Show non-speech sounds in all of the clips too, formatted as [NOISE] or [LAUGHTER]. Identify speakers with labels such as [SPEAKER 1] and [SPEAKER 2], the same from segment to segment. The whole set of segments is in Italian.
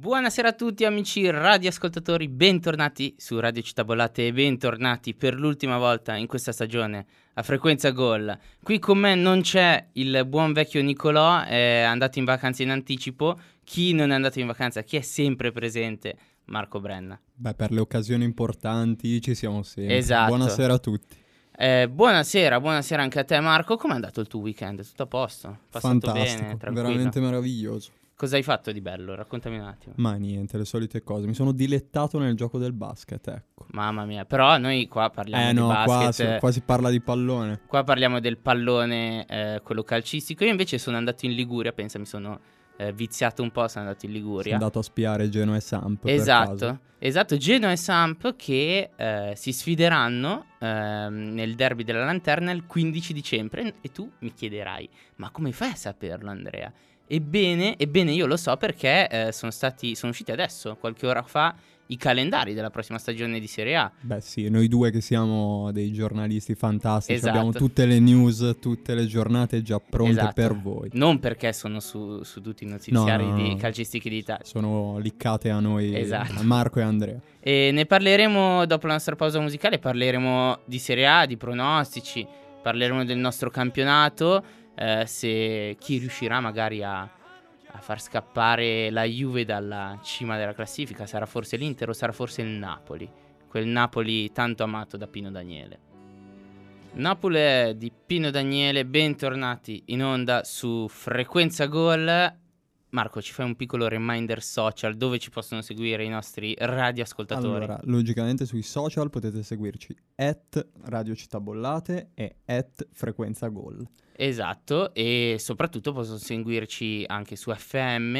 [SPEAKER 1] Buonasera a tutti amici radioascoltatori, bentornati su Radio Città Bollate e bentornati per l'ultima volta in questa stagione a Frequenza Gol. Qui con me non c'è il buon vecchio Nicolò, è andato in vacanza in anticipo. Chi non è andato in vacanza, chi è sempre presente? Marco Brenna.
[SPEAKER 2] Beh, per le occasioni importanti ci siamo sempre.
[SPEAKER 1] Esatto.
[SPEAKER 2] Buonasera a tutti.
[SPEAKER 1] Eh, buonasera, buonasera anche a te Marco. Com'è andato il tuo weekend? Tutto a posto? Passato
[SPEAKER 2] Fantastico,
[SPEAKER 1] bene, tranquillo?
[SPEAKER 2] veramente meraviglioso.
[SPEAKER 1] Cosa hai fatto di bello? Raccontami un attimo.
[SPEAKER 2] Ma niente, le solite cose. Mi sono dilettato nel gioco del basket, ecco.
[SPEAKER 1] Mamma mia, però noi qua parliamo
[SPEAKER 2] Eh
[SPEAKER 1] di
[SPEAKER 2] no, qua
[SPEAKER 1] basket.
[SPEAKER 2] si, qua si parla di pallone.
[SPEAKER 1] Qua parliamo del pallone, eh, quello calcistico. Io invece sono andato in Liguria, pensa, mi sono eh, viziato un po', sono andato in
[SPEAKER 2] Sono
[SPEAKER 1] Liguria.
[SPEAKER 2] andato a spiare Genoa e Samp.
[SPEAKER 1] Esatto, esatto, Genoa e Samp che eh, si sfideranno ehm, nel derby della lanterna il 15 dicembre e tu mi chiederai, ma come fai a saperlo Andrea? Ebbene, ebbene io lo so perché eh, sono stati, sono usciti adesso, qualche ora fa, i calendari della prossima stagione di Serie A.
[SPEAKER 2] Beh sì, noi due che siamo dei giornalisti fantastici,
[SPEAKER 1] Esatto.
[SPEAKER 2] abbiamo tutte le news, tutte le giornate già pronte
[SPEAKER 1] Esatto.
[SPEAKER 2] per voi.
[SPEAKER 1] Non perché sono su, su tutti i notiziari
[SPEAKER 2] No, no,
[SPEAKER 1] di
[SPEAKER 2] no.
[SPEAKER 1] calcistici d'Italia.
[SPEAKER 2] Sono liccate a noi,
[SPEAKER 1] Esatto.
[SPEAKER 2] a Marco e Andrea.
[SPEAKER 1] E ne parleremo dopo la nostra pausa musicale, parleremo di Serie A, di pronostici, parleremo del nostro campionato, eh, se chi riuscirà magari a, a far scappare la Juve dalla cima della classifica, sarà forse l'Inter o sarà forse il Napoli, quel Napoli tanto amato da Pino Daniele. Napoli di Pino Daniele, bentornati in onda su Frequenza Gol. Marco, ci fai un piccolo reminder social dove ci possono seguire i nostri radioascoltatori?
[SPEAKER 2] Allora, logicamente sui social potete seguirci at Radio Città Bollate e at Frequenza Gol.
[SPEAKER 1] Esatto, e soprattutto possono seguirci anche su FM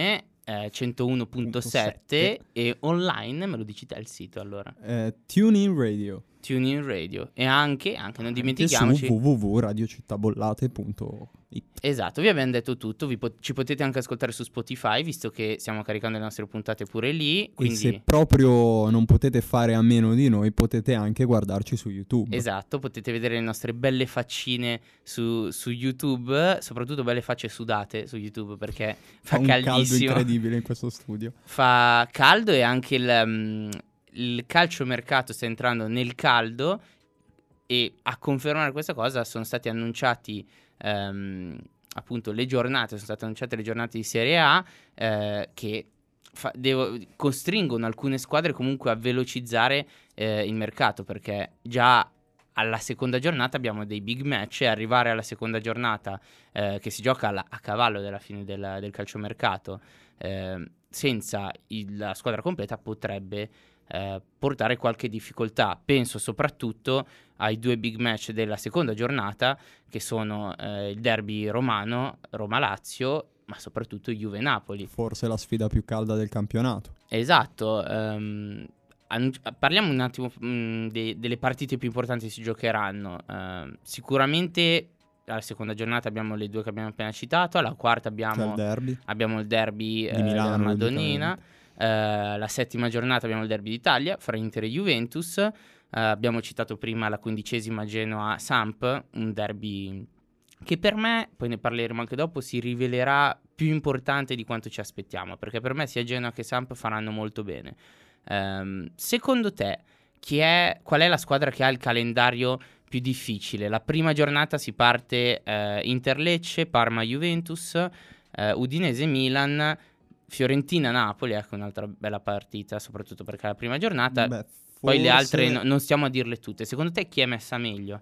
[SPEAKER 1] eh, 101.7 e online, me lo dici te il sito allora,
[SPEAKER 2] Eh, TuneIn Radio.
[SPEAKER 1] TuneIn Radio e anche, anche non dimentichiamoci,
[SPEAKER 2] www.radiocittabollate.it
[SPEAKER 1] esatto, vi abbiamo detto tutto, vi pot- ci potete anche ascoltare su Spotify visto che stiamo caricando le nostre puntate pure lì,
[SPEAKER 2] E
[SPEAKER 1] quindi...
[SPEAKER 2] se proprio non potete fare a meno di noi, potete anche guardarci su YouTube.
[SPEAKER 1] Esatto, potete vedere le nostre belle faccine su, su YouTube, soprattutto belle facce sudate su YouTube perché fa,
[SPEAKER 2] Fa un caldo
[SPEAKER 1] caldissimo.
[SPEAKER 2] incredibile in questo studio.
[SPEAKER 1] fa caldo e anche il, mm, il calciomercato sta entrando nel caldo e a confermare questa cosa sono stati annunciati ehm, appunto le giornate, sono state annunciate le giornate di Serie A eh, che fa- devo- costringono alcune squadre comunque a velocizzare eh, il mercato perché già alla seconda giornata abbiamo dei big match e arrivare alla seconda giornata eh, che si gioca alla- a cavallo della fine del, del calciomercato eh, senza il- la squadra completa potrebbe eh, portare qualche difficoltà. Penso soprattutto ai due big match della seconda giornata che sono eh, il derby romano, Roma-Lazio, ma soprattutto Juve-Napoli.
[SPEAKER 2] Forse la sfida più calda del campionato.
[SPEAKER 1] Esatto. annunci- parliamo un attimo mh, de- delle partite più importanti che si giocheranno. Ehm, sicuramente alla seconda giornata abbiamo le due che abbiamo appena citato, alla quarta abbiamo
[SPEAKER 2] Cioè il derby.
[SPEAKER 1] abbiamo il derby eh,
[SPEAKER 2] Di Milano,
[SPEAKER 1] della Madonnina. Eh, la settima giornata abbiamo il derby d'Italia fra Inter e Juventus. Eh, abbiamo citato prima la quindicesima Genoa-Samp, un derby che per me, poi ne parleremo anche dopo, si rivelerà più importante di quanto ci aspettiamo, perché per me sia Genoa che Samp faranno molto bene. Ehm, secondo te, è, qual è la squadra che ha il calendario più difficile? La prima giornata si parte eh, Inter-Lecce, Parma-Juventus, eh, Udinese-Milan, Fiorentina-Napoli, ecco un'altra bella partita, soprattutto perché è la prima giornata.
[SPEAKER 2] Beh,
[SPEAKER 1] Poi le altre
[SPEAKER 2] forse-
[SPEAKER 1] no- non stiamo a dirle tutte. Secondo te chi è messa meglio?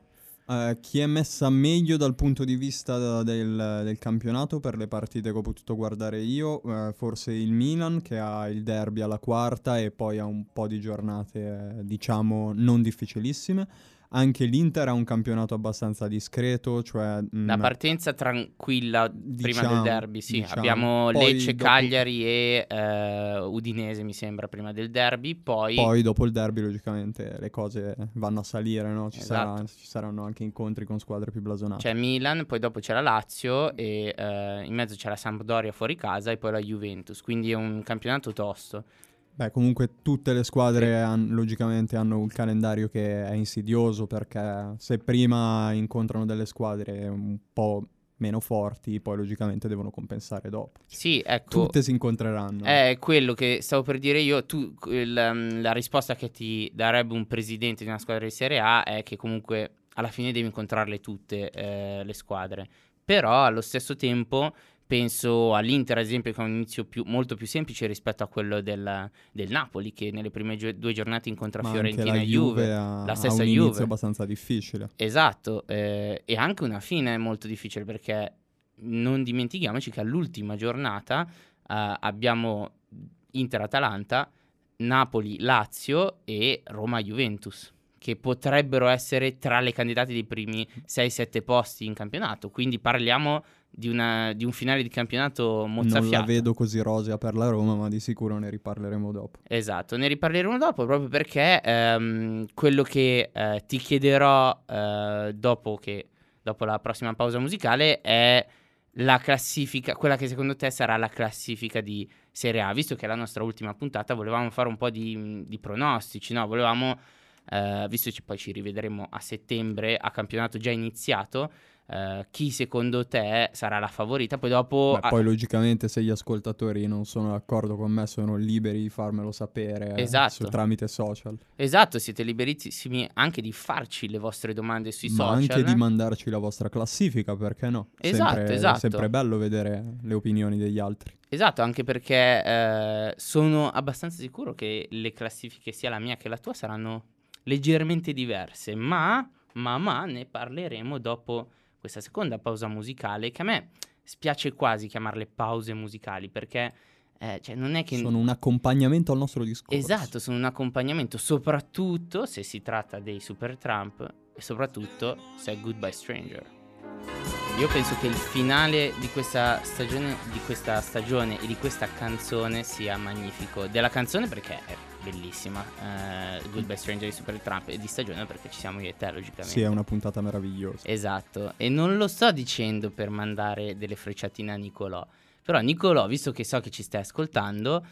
[SPEAKER 2] Eh, chi è messa meglio dal punto di vista del, del campionato per le partite che ho potuto guardare io? Eh, forse il Milan che ha il derby alla quarta e poi ha un po' di giornate, eh, diciamo, non difficilissime. Anche l'Inter ha un campionato abbastanza discreto, cioè... mm,
[SPEAKER 1] La partenza tranquilla prima del
[SPEAKER 2] Diciamo,
[SPEAKER 1] derby, sì.
[SPEAKER 2] diciamo.
[SPEAKER 1] Abbiamo
[SPEAKER 2] Poi
[SPEAKER 1] Lecce,
[SPEAKER 2] dopo-
[SPEAKER 1] Cagliari e eh, Udinese, mi sembra, prima del derby. Poi,
[SPEAKER 2] Poi dopo il derby logicamente le cose vanno a salire, no? Ci, sarà-
[SPEAKER 1] Esatto.
[SPEAKER 2] ci saranno anche incontri con squadre più blasonate.
[SPEAKER 1] c'è Milan, poi dopo c'è la Lazio e eh, in mezzo c'è la Sampdoria fuori casa e poi la Juventus. Quindi è un campionato tosto.
[SPEAKER 2] Beh, comunque tutte le squadre han- logicamente hanno un calendario che è insidioso perché se prima incontrano delle squadre un po' meno forti, poi logicamente devono compensare dopo. Cioè,
[SPEAKER 1] sì, ecco.
[SPEAKER 2] Tutte si incontreranno.
[SPEAKER 1] È quello che stavo per dire io. Tu, il, mm, la risposta che ti darebbe un presidente di una squadra di Serie A è che comunque alla fine devi incontrarle tutte eh, le squadre. Però allo stesso tempo penso all'Inter, ad esempio, che è un inizio più, molto più semplice rispetto a quello del, del Napoli, che nelle prime gio- due giornate incontra
[SPEAKER 2] Ma
[SPEAKER 1] Fiorentina e Juve.
[SPEAKER 2] ha,
[SPEAKER 1] la stessa
[SPEAKER 2] ha un
[SPEAKER 1] Juve.
[SPEAKER 2] inizio abbastanza difficile.
[SPEAKER 1] Esatto, eh, e anche una fine è molto difficile perché non dimentichiamoci che all'ultima giornata eh, abbiamo Inter-Atalanta, Napoli-Lazio e Roma-Juventus che potrebbero essere tra le candidate dei primi 6-7 posti in campionato. Quindi parliamo di, una, di un finale di campionato mozzafiato.
[SPEAKER 2] Non la vedo così rosea per la Roma, ma di sicuro ne riparleremo dopo.
[SPEAKER 1] Esatto, ne riparleremo dopo proprio perché ehm, quello che eh, ti chiederò eh, dopo, che, dopo la prossima pausa musicale è la classifica, quella che secondo te sarà la classifica di Serie A, visto che è la nostra ultima puntata volevamo fare un po' di, di pronostici, no? Volevamo, eh, visto che poi ci rivedremo a settembre a campionato già iniziato, eh, chi secondo te sarà la favorita? Poi dopo...
[SPEAKER 2] Beh, poi logicamente se gli ascoltatori non sono d'accordo con me sono liberi di farmelo sapere eh,
[SPEAKER 1] Esatto.
[SPEAKER 2] su- tramite social.
[SPEAKER 1] Esatto, siete liberissimi anche di farci le vostre domande sui
[SPEAKER 2] Ma
[SPEAKER 1] social.
[SPEAKER 2] anche di mandarci la vostra classifica, perché no?
[SPEAKER 1] Esatto,
[SPEAKER 2] sempre,
[SPEAKER 1] esatto.
[SPEAKER 2] È sempre bello vedere le opinioni degli altri.
[SPEAKER 1] Esatto, anche perché eh, sono abbastanza sicuro che le classifiche sia la mia che la tua saranno leggermente diverse, ma, ma, ma ne parleremo dopo questa seconda pausa musicale che a me spiace quasi chiamarle pause musicali perché eh, cioè, non è che...
[SPEAKER 2] Sono un accompagnamento al nostro discorso.
[SPEAKER 1] Esatto, sono un accompagnamento, soprattutto se si tratta dei Super Trump e soprattutto se è Goodbye Stranger. Io penso che il finale di questa stagione, di questa stagione e di questa canzone sia magnifico. Della canzone perché è bellissima, eh, Goodbye Stranger di Super Trump e di stagione perché ci siamo io e te logicamente.
[SPEAKER 2] Sì, è una puntata meravigliosa.
[SPEAKER 1] Esatto, e non lo sto dicendo per mandare delle frecciatine a Nicolò. Però Nicolò, visto che so che ci stai ascoltando,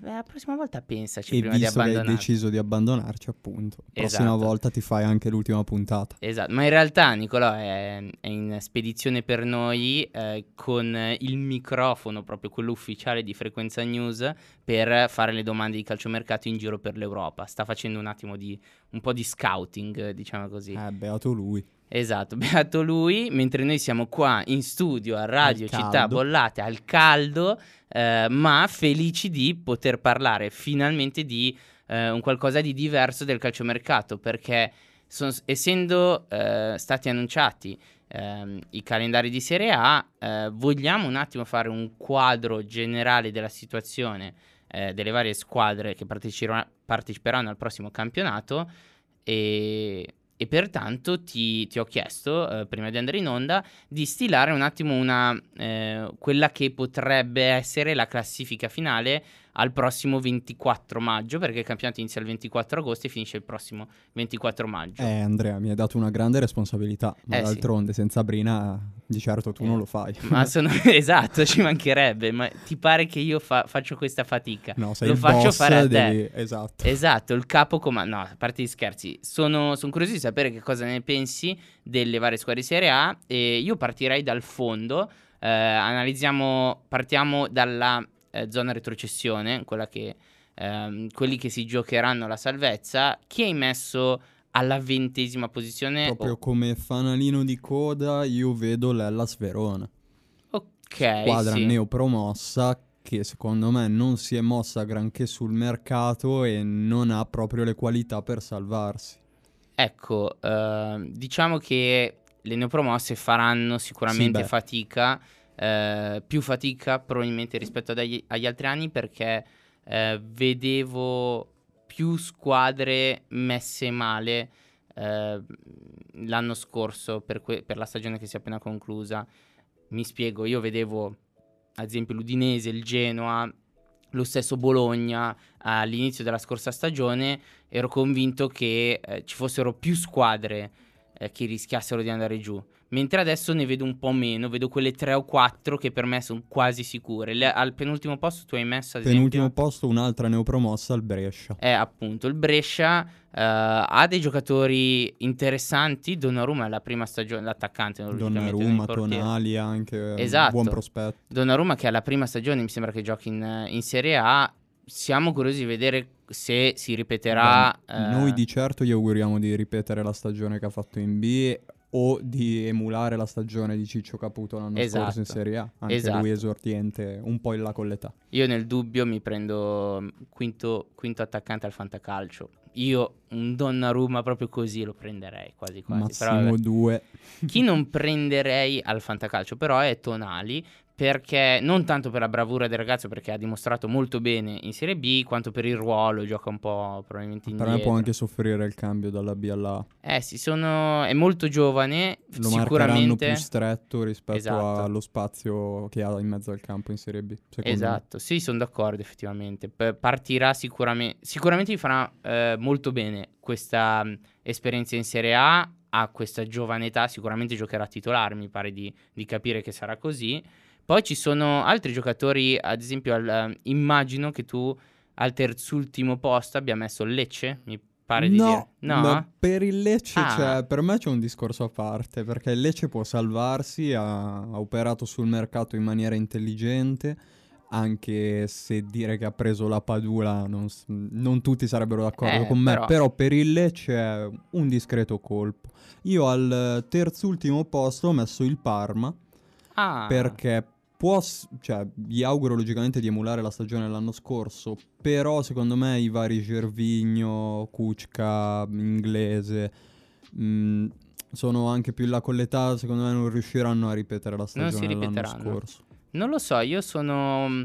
[SPEAKER 1] beh, la prossima volta pensaci
[SPEAKER 2] E
[SPEAKER 1] prima di
[SPEAKER 2] visto che hai
[SPEAKER 1] abbandonare.
[SPEAKER 2] deciso di abbandonarci, appunto, la prossima
[SPEAKER 1] Esatto.
[SPEAKER 2] volta ti fai anche l'ultima puntata.
[SPEAKER 1] Esatto, ma in realtà Nicolò è, è in spedizione per noi eh, con il microfono, proprio quello ufficiale di Frequenza News, per fare le domande di calciomercato in giro per l'Europa. Sta facendo un attimo di un po' di scouting, eh, diciamo così.
[SPEAKER 2] Eh, beato lui.
[SPEAKER 1] Esatto, [LAUGHS] beato lui, mentre noi siamo qua in studio a Radio Città. Bollate al caldo, eh, ma felici di poter parlare finalmente di eh, un qualcosa di diverso del calciomercato, perché son- essendo eh, stati annunciati ehm, i calendari di Serie A, eh, vogliamo un attimo fare un quadro generale della situazione eh, delle varie squadre che parteciperanno, parteciperanno al prossimo campionato e, e pertanto ti, ti ho chiesto, eh, prima di andare in onda, di stilare un attimo una, eh, quella che potrebbe essere la classifica finale al prossimo 24 maggio, perché il campionato inizia il 24 agosto e finisce il prossimo 24 maggio.
[SPEAKER 2] Eh, Andrea, mi hai dato una grande responsabilità, ma
[SPEAKER 1] Eh, sì.
[SPEAKER 2] d'altronde senza Brina di certo tu
[SPEAKER 1] Eh,
[SPEAKER 2] non lo fai. [LAUGHS]
[SPEAKER 1] Ma sono [LAUGHS] esatto, ci mancherebbe, ma ti pare che io fa- faccio questa fatica?
[SPEAKER 2] No, sei
[SPEAKER 1] Lo
[SPEAKER 2] il
[SPEAKER 1] faccio fare a te.
[SPEAKER 2] devi- Esatto.
[SPEAKER 1] Esatto, il capo comando. No, a parte gli scherzi, sono, sono curioso di sapere che cosa ne pensi delle varie squadre di Serie A. E io partirei dal fondo. eh, analizziamo, partiamo dalla eh, zona retrocessione, quella che, ehm, quelli che si giocheranno la salvezza. Chi hai messo alla ventesima posizione?
[SPEAKER 2] Proprio
[SPEAKER 1] Oh,
[SPEAKER 2] come fanalino di coda io vedo l'Ellas Verona,
[SPEAKER 1] ok,
[SPEAKER 2] squadra
[SPEAKER 1] sì.
[SPEAKER 2] neopromossa che secondo me non si è mossa granché sul mercato e non ha proprio le qualità per salvarsi.
[SPEAKER 1] Ecco, ehm, diciamo che le neopromosse faranno sicuramente
[SPEAKER 2] Sì,
[SPEAKER 1] fatica, eh, più fatica probabilmente rispetto agli, agli altri anni perché eh, vedevo più squadre messe male eh, l'anno scorso per, que- per la stagione che si è appena conclusa. Mi spiego, io vedevo ad esempio l'Udinese, il Genoa, lo stesso Bologna all'inizio della scorsa stagione, ero convinto che eh, ci fossero più squadre eh, che rischiassero di andare giù. Mentre adesso ne vedo un po' meno, vedo quelle tre o quattro che per me sono quasi sicure. Le- al penultimo posto tu hai messo ad
[SPEAKER 2] Penultimo
[SPEAKER 1] esempio...
[SPEAKER 2] posto, un'altra neopromossa al Brescia.
[SPEAKER 1] È appunto il Brescia, eh, ha dei giocatori interessanti. Donnarumma è la prima stagione, l'attaccante. il
[SPEAKER 2] Donnarumma. Tonali anche,
[SPEAKER 1] Esatto.
[SPEAKER 2] buon prospetto.
[SPEAKER 1] Donnarumma che è la prima stagione, mi sembra che giochi in, in Serie A. Siamo curiosi di vedere se si ripeterà.
[SPEAKER 2] Beh,
[SPEAKER 1] eh,
[SPEAKER 2] Noi di certo gli auguriamo di ripetere la stagione che ha fatto in B o di emulare la stagione di Ciccio Caputo l'anno
[SPEAKER 1] Esatto.
[SPEAKER 2] scorso in Serie A. Anche
[SPEAKER 1] Esatto.
[SPEAKER 2] lui esordiente, un po' in là con l'età.
[SPEAKER 1] Io nel dubbio mi prendo mm, quinto, quinto attaccante al fantacalcio. Io un Donnarumma proprio così lo prenderei quasi quasi. Però,
[SPEAKER 2] Massimo
[SPEAKER 1] vabbè.
[SPEAKER 2] due.
[SPEAKER 1] Chi non prenderei al fantacalcio però è Tonali perché non tanto per la bravura del ragazzo perché ha dimostrato molto bene in Serie B quanto per il ruolo, gioca un po' probabilmente indietro.
[SPEAKER 2] me può anche soffrire il cambio dalla B alla A.
[SPEAKER 1] Eh sì, sono... è molto giovane,
[SPEAKER 2] Lo
[SPEAKER 1] sicuramente...
[SPEAKER 2] più stretto rispetto
[SPEAKER 1] Esatto.
[SPEAKER 2] allo spazio che ha in mezzo al campo in Serie B. secondo me.
[SPEAKER 1] Esatto, sì, sono d'accordo effettivamente. P- partirà sicuramente, sicuramente gli farà eh, molto bene questa mh, esperienza in Serie A, a questa giovane età, sicuramente giocherà titolare, mi pare di, di capire che sarà così. Poi ci sono altri giocatori, ad esempio, al- eh, immagino che tu al terzultimo posto abbia messo Lecce, mi pare di dire.
[SPEAKER 2] No, ma per il Lecce
[SPEAKER 1] Ah.
[SPEAKER 2] c'è- per me c'è un discorso a parte, perché il Lecce può salvarsi, ha, ha operato sul mercato in maniera intelligente, anche se dire che ha preso la Padula non, non tutti sarebbero d'accordo
[SPEAKER 1] Eh,
[SPEAKER 2] con me,
[SPEAKER 1] però-
[SPEAKER 2] però... per il Lecce è un discreto colpo. Io al terzultimo posto ho messo il Parma,
[SPEAKER 1] Ah,
[SPEAKER 2] perché può, cioè, gli auguro logicamente di emulare la stagione dell'anno scorso, però secondo me i vari Gervigno, Kuczka, Inglese, mh, sono anche più in là con l'età, secondo me non riusciranno a ripetere la
[SPEAKER 1] Non si
[SPEAKER 2] stagione dell'anno
[SPEAKER 1] ripeteranno.
[SPEAKER 2] scorso.
[SPEAKER 1] Non lo so, io sono. mm,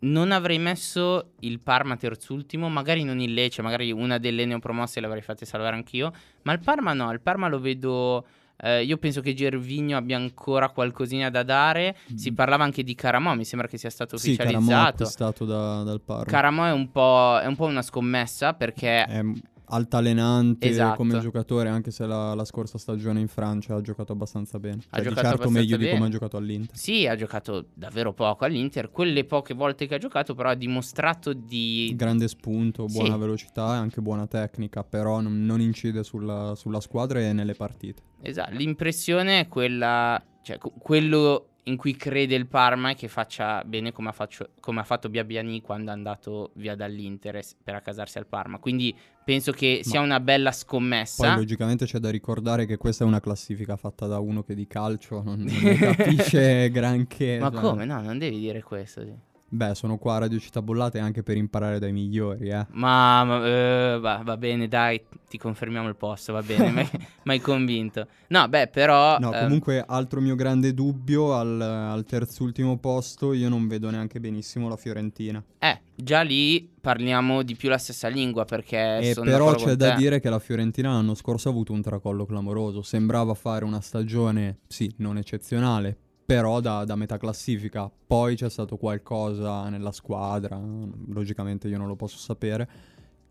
[SPEAKER 1] Non avrei messo il Parma terzultimo, magari non il Lecce, magari una delle neopromosse l'avrei fatte salvare anch'io. Ma il Parma no, il Parma lo vedo. Eh, io penso che Gervigno abbia ancora qualcosina da dare. Si parlava anche di Caramò, mi sembra che sia stato
[SPEAKER 2] Sì, Caramò è
[SPEAKER 1] ufficializzato.
[SPEAKER 2] acquistato da- dal Parma.
[SPEAKER 1] Caramò è un, po', è un po' una scommessa perché
[SPEAKER 2] è altalenante
[SPEAKER 1] Esatto.
[SPEAKER 2] come giocatore, anche se la, la scorsa stagione in Francia ha giocato abbastanza bene.
[SPEAKER 1] Ha
[SPEAKER 2] Cioè, di
[SPEAKER 1] giocato
[SPEAKER 2] certo
[SPEAKER 1] abbastanza
[SPEAKER 2] meglio di
[SPEAKER 1] bene.
[SPEAKER 2] come ha giocato all'Inter.
[SPEAKER 1] sì, ha giocato davvero poco all'Inter. Quelle poche volte che ha giocato, però, ha dimostrato di.
[SPEAKER 2] Grande spunto, buona
[SPEAKER 1] Sì.
[SPEAKER 2] velocità e anche buona tecnica, però non, non incide sulla, sulla squadra e nelle partite.
[SPEAKER 1] Esatto, l'impressione è quella, cioè quello in cui crede il Parma è che faccia bene come ha, faccio- come ha fatto Biabiani quando è andato via dall'Inter e per accasarsi al Parma. Quindi penso che sia una bella
[SPEAKER 2] Poi
[SPEAKER 1] scommessa.
[SPEAKER 2] logicamente c'è da ricordare che questa è una classifica fatta da uno che di calcio non, non capisce [LAUGHS] granché.
[SPEAKER 1] Ma
[SPEAKER 2] cioè.
[SPEAKER 1] come? No, non devi dire questo. sì.
[SPEAKER 2] Beh, sono qua a Radio Città Bollate anche per imparare dai migliori, eh.
[SPEAKER 1] Ma, ma, eh, va, va bene, dai, ti confermiamo il posto, va bene, mi mi hai convinto. No, beh, però...
[SPEAKER 2] No,
[SPEAKER 1] ehm,
[SPEAKER 2] comunque altro mio grande dubbio al, al terzultimo posto, io non vedo neanche benissimo la Fiorentina.
[SPEAKER 1] eh, già lì parliamo di più la stessa lingua perché...
[SPEAKER 2] E
[SPEAKER 1] sono
[SPEAKER 2] però c'è da dire che la Fiorentina l'anno scorso ha avuto un tracollo clamoroso. Sembrava fare una stagione, sì, non eccezionale, però da, da metà classifica. Poi c'è stato qualcosa nella squadra, logicamente io non lo posso sapere,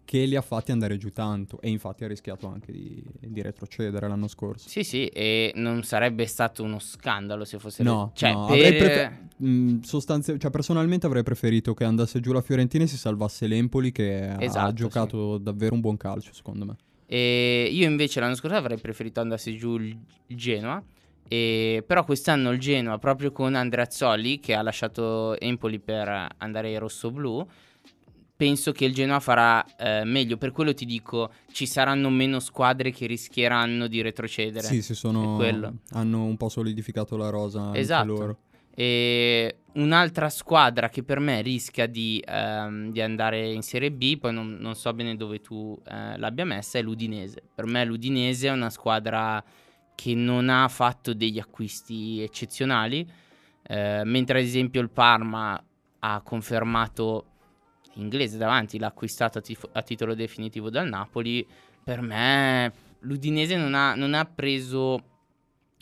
[SPEAKER 2] che li ha fatti andare giù tanto. E infatti ha rischiato anche di, di retrocedere l'anno scorso.
[SPEAKER 1] Sì, sì, e non sarebbe stato uno scandalo se fosse...
[SPEAKER 2] No,
[SPEAKER 1] cioè,
[SPEAKER 2] no,
[SPEAKER 1] per...
[SPEAKER 2] avrei prefe- Mm, sostanzia- cioè, personalmente avrei preferito che andasse giù la Fiorentina e si salvasse l'Empoli che ha
[SPEAKER 1] Esatto,
[SPEAKER 2] giocato davvero un buon calcio secondo me.
[SPEAKER 1] E io invece l'anno scorso avrei preferito andasse giù il Genoa. E però quest'anno il Genoa, proprio con Andreazzoli, che ha lasciato Empoli per andare ai rossoblù, penso che il Genoa farà eh, meglio. Per quello ti dico, ci saranno meno squadre che rischieranno di retrocedere.
[SPEAKER 2] Sì, si sono hanno un po' solidificato la rosa
[SPEAKER 1] Esatto.
[SPEAKER 2] loro.
[SPEAKER 1] E un'altra squadra che per me rischia di, ehm, di andare in Serie B, poi non, non so bene dove tu eh, l'abbia messa, è l'Udinese. Per me l'Udinese è una squadra che non ha fatto degli acquisti eccezionali, eh, mentre ad esempio il Parma ha confermato inglese davanti, l'ha acquistato a, tif- a titolo definitivo dal Napoli. Per me l'Udinese non ha, non ha preso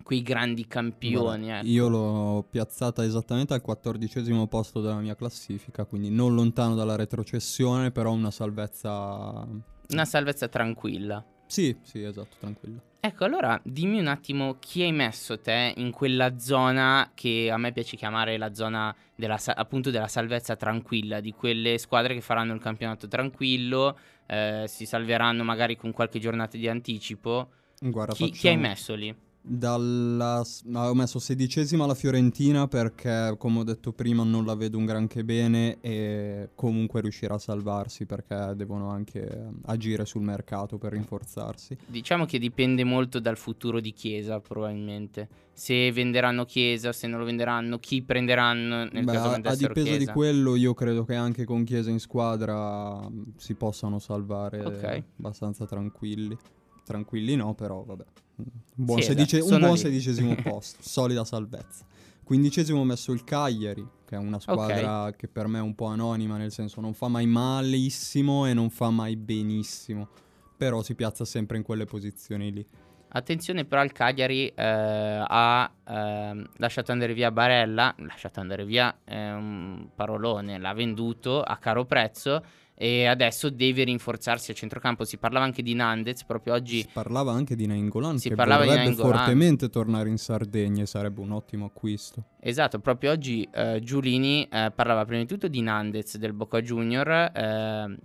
[SPEAKER 1] quei grandi campioni.
[SPEAKER 2] Guarda,
[SPEAKER 1] ecco.
[SPEAKER 2] Io l'ho piazzata esattamente al quattordicesimo posto della mia classifica, quindi non lontano dalla retrocessione, però una salvezza
[SPEAKER 1] Una salvezza tranquilla.
[SPEAKER 2] Sì, sì, esatto, tranquillo.
[SPEAKER 1] Ecco, allora dimmi un attimo chi hai messo te in quella zona che a me piace chiamare la zona della, appunto della salvezza tranquilla, di quelle squadre che faranno il campionato tranquillo, eh, si salveranno magari con qualche giornata di anticipo.
[SPEAKER 2] Guarda,
[SPEAKER 1] chi, chi hai messo lì?
[SPEAKER 2] Dalla, ho messo sedicesima la Fiorentina perché, come ho detto prima, non la vedo un granché bene e comunque riuscirà a salvarsi perché devono anche agire sul mercato per rinforzarsi.
[SPEAKER 1] Diciamo che dipende molto dal futuro di Chiesa, probabilmente. Se venderanno Chiesa, se non lo venderanno, chi prenderanno nel
[SPEAKER 2] Beh,
[SPEAKER 1] caso
[SPEAKER 2] a, a dipeso
[SPEAKER 1] Chiesa.
[SPEAKER 2] di quello, io credo che anche con Chiesa in squadra si possano salvare
[SPEAKER 1] okay.
[SPEAKER 2] abbastanza tranquilli. Tranquilli no, però vabbè. Un buon,
[SPEAKER 1] sì,
[SPEAKER 2] sedice-
[SPEAKER 1] esatto.
[SPEAKER 2] un buon sedicesimo [LAUGHS] posto, solida salvezza. Quindicesimo ho messo il Cagliari, che è una squadra
[SPEAKER 1] okay.
[SPEAKER 2] che per me è un po' anonima, nel senso non fa mai malissimo e non fa mai benissimo, però si piazza sempre in quelle posizioni lì.
[SPEAKER 1] Attenzione però il Cagliari eh, ha eh, lasciato andare via Barella, lasciato andare via è un parolone, l'ha venduto a caro prezzo e adesso deve rinforzarsi a centrocampo. Si parlava anche di Nandez proprio oggi.
[SPEAKER 2] Si parlava anche di Nainggolan
[SPEAKER 1] si
[SPEAKER 2] che
[SPEAKER 1] parlava
[SPEAKER 2] vorrebbe
[SPEAKER 1] di
[SPEAKER 2] fortemente tornare in Sardegna e sarebbe un ottimo acquisto.
[SPEAKER 1] Esatto, proprio oggi eh, Giulini eh, parlava prima di tutto di Nandez del Boca Junior. Eh,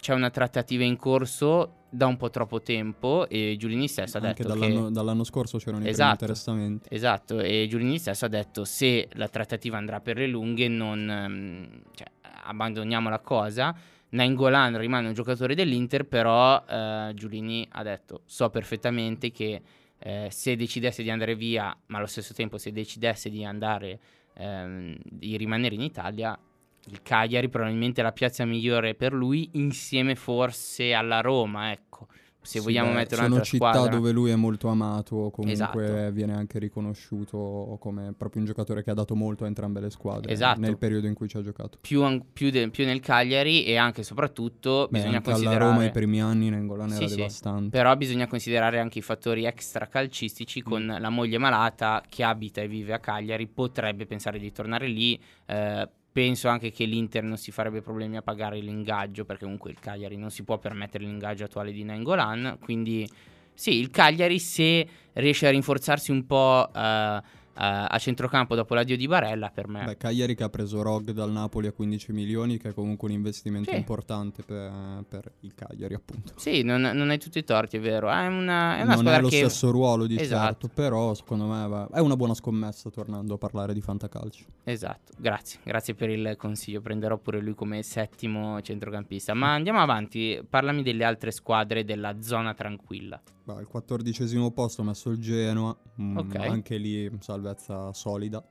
[SPEAKER 1] c'è una trattativa in corso da un po' troppo tempo e Giulini stesso ha
[SPEAKER 2] Anche
[SPEAKER 1] detto
[SPEAKER 2] dall'anno,
[SPEAKER 1] che...
[SPEAKER 2] dall'anno scorso c'erano
[SPEAKER 1] Esatto.
[SPEAKER 2] i interessamenti.
[SPEAKER 1] Esatto, e Giulini stesso ha detto se la trattativa andrà per le lunghe non ehm, cioè, abbandoniamo la cosa. Nainggolan rimane un giocatore dell'Inter, però eh, Giulini ha detto so perfettamente che eh, se decidesse di andare via, ma allo stesso tempo se decidesse di andare ehm, di rimanere in Italia, il Cagliari probabilmente è la piazza migliore per lui, insieme forse alla Roma, ecco. Se
[SPEAKER 2] Sì,
[SPEAKER 1] vogliamo
[SPEAKER 2] beh,
[SPEAKER 1] mettere
[SPEAKER 2] sono
[SPEAKER 1] un'altra
[SPEAKER 2] città
[SPEAKER 1] squadra.
[SPEAKER 2] dove lui è molto amato, comunque
[SPEAKER 1] Esatto.
[SPEAKER 2] viene anche riconosciuto come proprio un giocatore che ha dato molto a entrambe le squadre
[SPEAKER 1] Esatto.
[SPEAKER 2] nel periodo in cui ci ha giocato.
[SPEAKER 1] Più, an- più de- più nel Cagliari e anche e soprattutto
[SPEAKER 2] Beh,
[SPEAKER 1] bisogna
[SPEAKER 2] anche
[SPEAKER 1] considerare
[SPEAKER 2] Roma i primi anni Nengolan
[SPEAKER 1] Sì,
[SPEAKER 2] era
[SPEAKER 1] sì.
[SPEAKER 2] devastante.
[SPEAKER 1] Però bisogna considerare anche i fattori extra calcistici con
[SPEAKER 2] Mm.
[SPEAKER 1] la moglie malata che abita e vive a Cagliari, potrebbe pensare di tornare lì. eh, penso anche che l'Inter non si farebbe problemi a pagare l'ingaggio, perché comunque il Cagliari non si può permettere l'ingaggio attuale di Nangolan. Quindi sì, il Cagliari se riesce a rinforzarsi un po' eh, a centrocampo dopo l'addio di Barella, per me
[SPEAKER 2] Beh, Cagliari che ha preso Rog dal Napoli a 15 milioni, che è comunque un investimento
[SPEAKER 1] Sì.
[SPEAKER 2] importante per, per il Cagliari, appunto.
[SPEAKER 1] Sì, non, non hai tutti i torti, è vero. È una, è una
[SPEAKER 2] non è lo
[SPEAKER 1] che...
[SPEAKER 2] stesso ruolo di
[SPEAKER 1] Esatto.
[SPEAKER 2] certo, però secondo me va- è una buona scommessa tornando a parlare di fantacalcio.
[SPEAKER 1] Esatto, grazie, grazie per il consiglio. Prenderò pure lui come settimo centrocampista. Ma andiamo avanti, parlami delle altre squadre della zona tranquilla.
[SPEAKER 2] Al quattordicesimo posto ho messo il Genoa, mm,
[SPEAKER 1] Ok.
[SPEAKER 2] anche lì salvezza solida.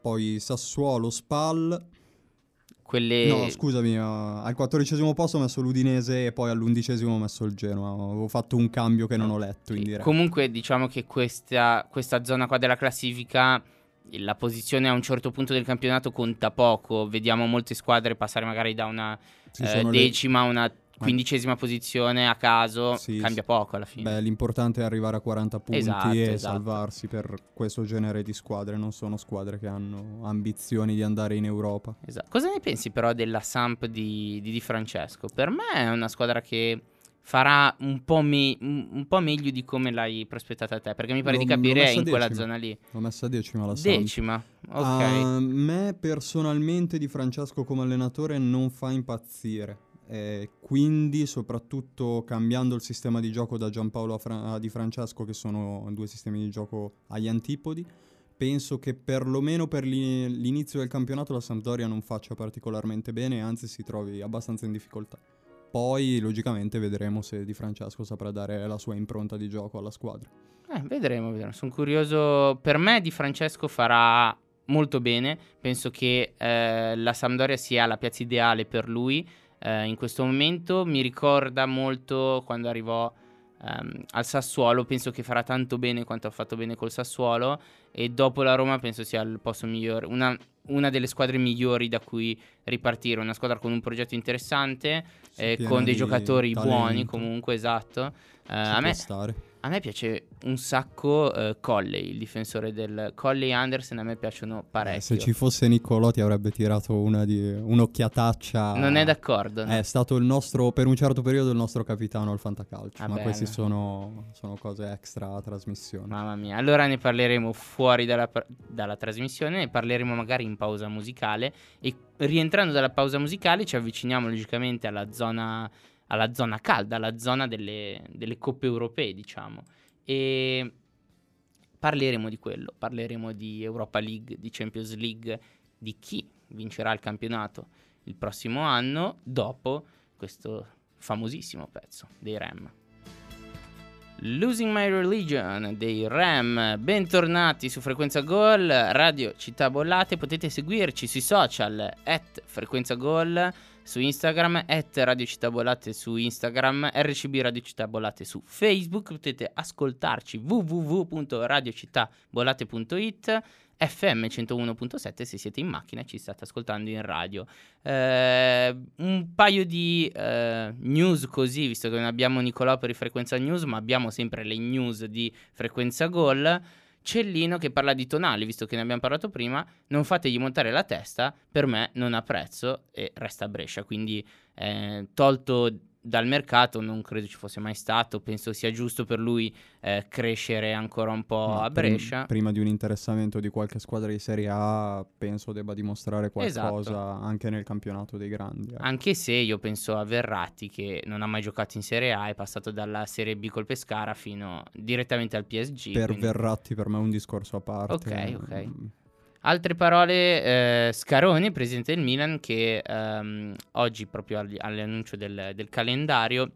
[SPEAKER 2] Poi Sassuolo, Spal.
[SPEAKER 1] Quelle...
[SPEAKER 2] No, scusami, uh, al quattordicesimo posto ho messo l'Udinese e poi all'undicesimo ho messo il Genoa. Avevo fatto un cambio che non ho letto in diretta.
[SPEAKER 1] Comunque diciamo che questa, questa zona qua della classifica, la posizione a un certo punto del campionato conta poco. Vediamo molte squadre passare magari da una eh, decima a una quindicesima posizione a caso,
[SPEAKER 2] Sì,
[SPEAKER 1] cambia poco alla fine.
[SPEAKER 2] Beh, l'importante è arrivare a 40 punti
[SPEAKER 1] Esatto,
[SPEAKER 2] e
[SPEAKER 1] esatto.
[SPEAKER 2] salvarsi per questo genere di squadre. Non sono squadre che hanno ambizioni di andare in Europa.
[SPEAKER 1] Esatto. Cosa ne pensi però della Samp di, di Di Francesco? Per me è una squadra che farà un po', me- un po' meglio di come l'hai prospettata te, perché mi pare
[SPEAKER 2] L'ho-
[SPEAKER 1] di capire è in quella zona lì.
[SPEAKER 2] L'ho messa decima la Samp.
[SPEAKER 1] Decima, ok.
[SPEAKER 2] A me personalmente di Francesco come allenatore non fa impazzire. Eh, quindi, soprattutto cambiando il sistema di gioco da Giampaolo a, Fra- a Di Francesco, che sono due sistemi di gioco agli antipodi, penso che perlomeno per l'i- l'inizio del campionato la Sampdoria non faccia particolarmente bene, anzi si trovi abbastanza in difficoltà. Poi, logicamente, vedremo se Di Francesco saprà dare la sua impronta di gioco alla squadra.
[SPEAKER 1] Eh, vedremo, vedremo. Sono curioso. Per me Di Francesco farà molto bene. Penso che eh, la Sampdoria sia la piazza ideale per lui eh, in questo momento. Mi ricorda molto quando arrivò ehm, al Sassuolo. Penso che farà tanto bene quanto ha fatto bene col Sassuolo. E dopo la Roma penso sia il posto migliore. Una, una delle squadre migliori da cui ripartire. Una squadra con un progetto interessante, eh, con dei giocatori buoni
[SPEAKER 2] talento.
[SPEAKER 1] comunque, esatto. Eh, a me
[SPEAKER 2] stare.
[SPEAKER 1] A me piace un sacco uh, Colley, il difensore del Colley Anderson, a me piacciono parecchio. Eh,
[SPEAKER 2] se ci fosse Niccolò ti avrebbe tirato una di, un'occhiataccia.
[SPEAKER 1] Non è d'accordo.
[SPEAKER 2] No? È stato il nostro, per un certo periodo, il nostro capitano al fantacalcio. Ah, ma bene. queste sono, sono, cose extra trasmissione.
[SPEAKER 1] Mamma mia, allora ne parleremo fuori dalla, dalla trasmissione, ne parleremo magari in pausa musicale e rientrando dalla pausa musicale ci avviciniamo logicamente alla zona alla zona calda, alla zona delle, delle coppe europee, diciamo. E parleremo di quello, parleremo di Europa League, di Champions League, di chi vincerà il campionato il prossimo anno dopo questo famosissimo pezzo dei Rem. Losing My Religion dei Ram, bentornati su Frequenza Gol, Radio Città Bollate, potete seguirci sui social at Frequenza Gol su Instagram, at Radio Città Bollate su Instagram, RCB Radio Città Bollate su Facebook, potete ascoltarci www.radiocittabollate.it FM 101.7 se siete in macchina e ci state ascoltando in radio. Eh, un paio di eh, news così, visto che non abbiamo Nicolò per i Frequenza News, ma abbiamo sempre le news di Frequenza Gol. Cellino che parla di tonali, visto che ne abbiamo parlato prima, non fategli montare la testa, per me non ha prezzo e resta a Brescia, quindi eh, tolto dal mercato non credo ci fosse mai stato, penso sia giusto per lui eh, crescere ancora un po' no, a Brescia.
[SPEAKER 2] Prim- prima di un interessamento di qualche squadra di Serie A penso debba dimostrare qualcosa esatto. anche nel campionato dei grandi. Eh.
[SPEAKER 1] Anche se io penso a Verratti che non ha mai giocato in Serie A, è passato dalla Serie B col Pescara fino direttamente al PSG.
[SPEAKER 2] Per quindi... Verratti per me è un discorso a parte.
[SPEAKER 1] Ok, ok. Mm. Altre parole, eh, Scaroni, presidente del Milan, che ehm, oggi proprio all'annuncio del, del, calendario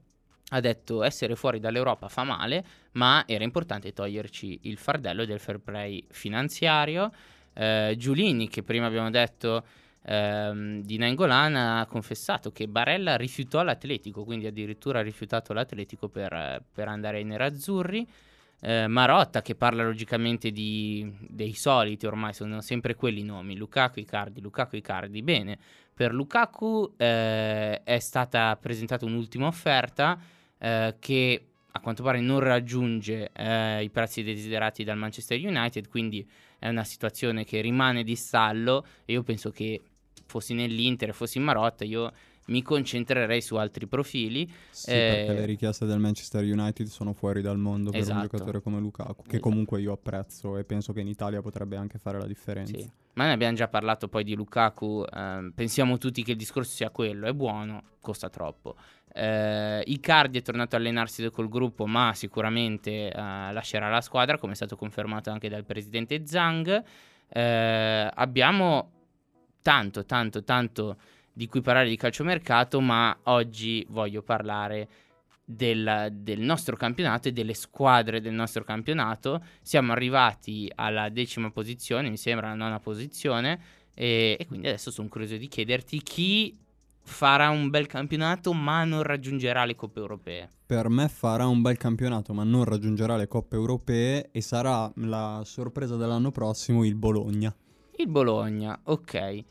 [SPEAKER 1] ha detto essere fuori dall'Europa fa male, ma era importante toglierci il fardello del fair play finanziario. Eh, Giulini, che prima abbiamo detto ehm, di Nangolan, ha confessato che Barella rifiutò l'Atletico, quindi addirittura ha rifiutato l'Atletico per, per andare ai nerazzurri eh, Marotta che parla logicamente di, dei soliti, ormai sono sempre quelli i nomi, Lukaku Icardi, Lukaku Icardi. Bene, per Lukaku eh, è stata presentata un'ultima offerta eh, che a quanto pare non raggiunge eh, i prezzi desiderati dal Manchester United, quindi è una situazione che rimane di stallo e io penso che fossi nell'Inter, fossi in Marotta, io mi concentrerei su altri profili.
[SPEAKER 2] Sì, eh, perché le richieste del Manchester United sono fuori dal mondo per esatto. un giocatore come Lukaku, che esatto. comunque io apprezzo e penso che in Italia potrebbe anche fare la differenza.
[SPEAKER 1] Sì. Ma ne abbiamo già parlato poi di Lukaku, eh, pensiamo tutti che il discorso sia quello, è buono, costa troppo. Eh, Icardi è tornato a allenarsi col gruppo, ma sicuramente eh, lascerà la squadra, come è stato confermato anche dal presidente Zhang. Eh, abbiamo tanto, tanto, tanto di cui parlare di calciomercato, ma oggi voglio parlare del, del, nostro campionato e delle squadre del nostro campionato. Siamo arrivati alla decima posizione, mi sembra la nona posizione, e, e quindi adesso sono curioso di chiederti chi farà un bel campionato ma non raggiungerà le coppe europee.
[SPEAKER 2] Per me farà un bel campionato ma non raggiungerà le coppe europee e sarà la sorpresa dell'anno prossimo il Bologna.
[SPEAKER 1] Il Bologna, ok.